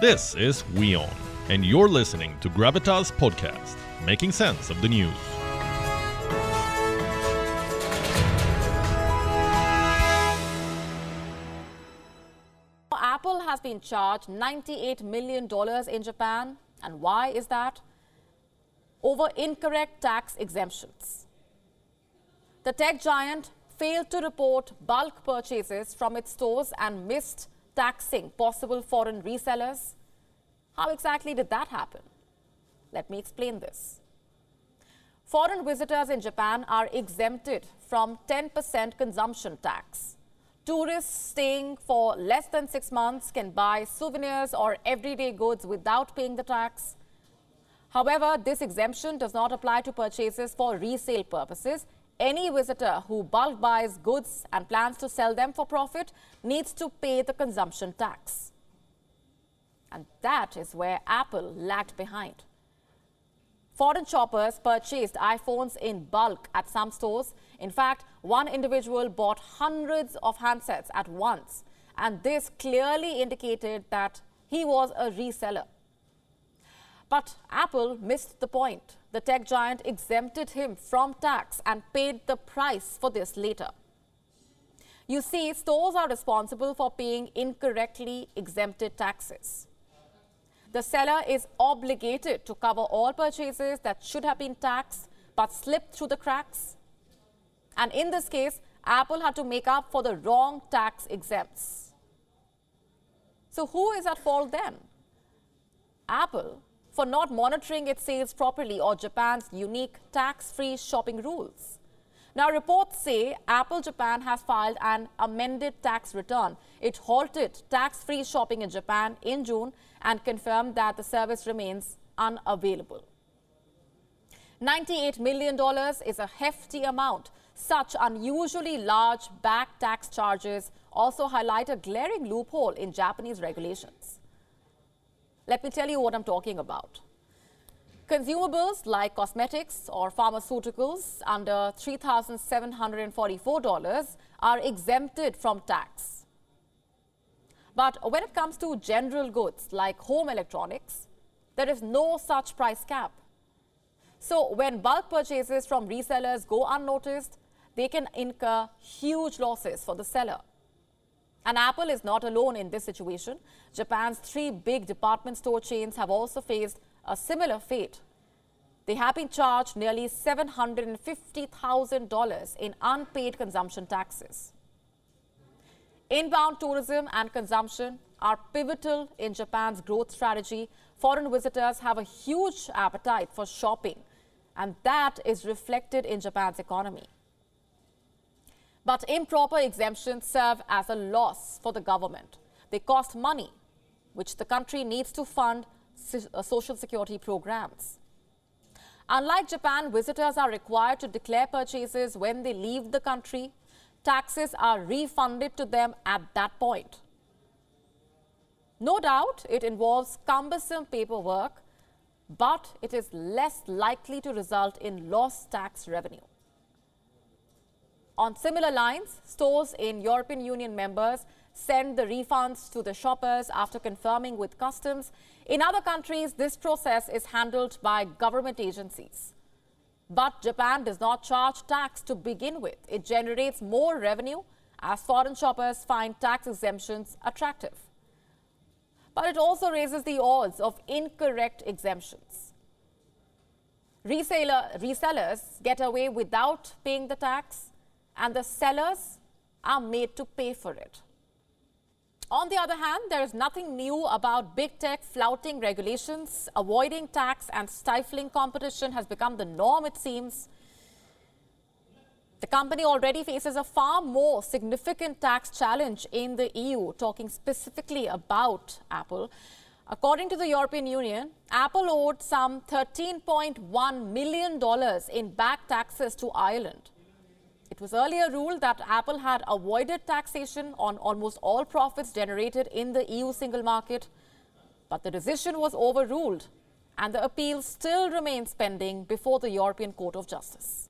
This is WION, and you're listening to Gravitas Podcast, making sense of the news. Apple has been charged $98 million in Japan. And why is that? Over incorrect tax exemptions. The tech giant failed to report bulk purchases from its stores and missed taxing possible foreign resellers. How exactly did that happen? Let me explain this. Foreign visitors in Japan are exempted from 10% consumption tax. Tourists staying for less than six months can buy souvenirs or everyday goods without paying the tax. However, this exemption does not apply to purchases for resale purposes. Any visitor who bulk buys goods and plans to sell them for profit needs to pay the consumption tax. And that is where Apple lagged behind. Foreign shoppers purchased iPhones in bulk at some stores. In fact, one individual bought hundreds of handsets at once, and this clearly indicated that he was a reseller. But Apple missed the point. The tech giant exempted him from tax and paid the price for this later. You see, stores are responsible for paying incorrectly exempted taxes the seller is obligated to cover all purchases that should have been taxed but slipped through the cracks. And in this case, Apple had to make up for the wrong tax exempts. So, who is at fault then? Apple for not monitoring its sales properly or Japan's unique tax free shopping rules. Now, reports say Apple Japan has filed an amended tax return. It halted tax free shopping in Japan in June and confirmed that the service remains unavailable. $98 million is a hefty amount. Such unusually large back tax charges also highlight a glaring loophole in Japanese regulations. Let me tell you what I'm talking about. Consumables like cosmetics or pharmaceuticals under $3,744 are exempted from tax. But when it comes to general goods like home electronics, there is no such price cap. So when bulk purchases from resellers go unnoticed, they can incur huge losses for the seller. And Apple is not alone in this situation. Japan's three big department store chains have also faced a similar fate. They have been charged nearly $750,000 in unpaid consumption taxes. Inbound tourism and consumption are pivotal in Japan's growth strategy. Foreign visitors have a huge appetite for shopping, and that is reflected in Japan's economy. But improper exemptions serve as a loss for the government. They cost money, which the country needs to fund uh, social security programs. Unlike Japan, visitors are required to declare purchases when they leave the country. Taxes are refunded to them at that point. No doubt it involves cumbersome paperwork, but it is less likely to result in lost tax revenue. On similar lines, stores in European Union members send the refunds to the shoppers after confirming with customs. In other countries, this process is handled by government agencies. But Japan does not charge tax to begin with. It generates more revenue as foreign shoppers find tax exemptions attractive. But it also raises the odds of incorrect exemptions. Reseller, resellers get away without paying the tax, and the sellers are made to pay for it. On the other hand, there is nothing new about big tech flouting regulations. Avoiding tax and stifling competition has become the norm, it seems. The company already faces a far more significant tax challenge in the EU, talking specifically about Apple. According to the European Union, Apple owed some $13.1 million in back taxes to Ireland. It was earlier ruled that Apple had avoided taxation on almost all profits generated in the EU single market, but the decision was overruled and the appeal still remains pending before the European Court of Justice.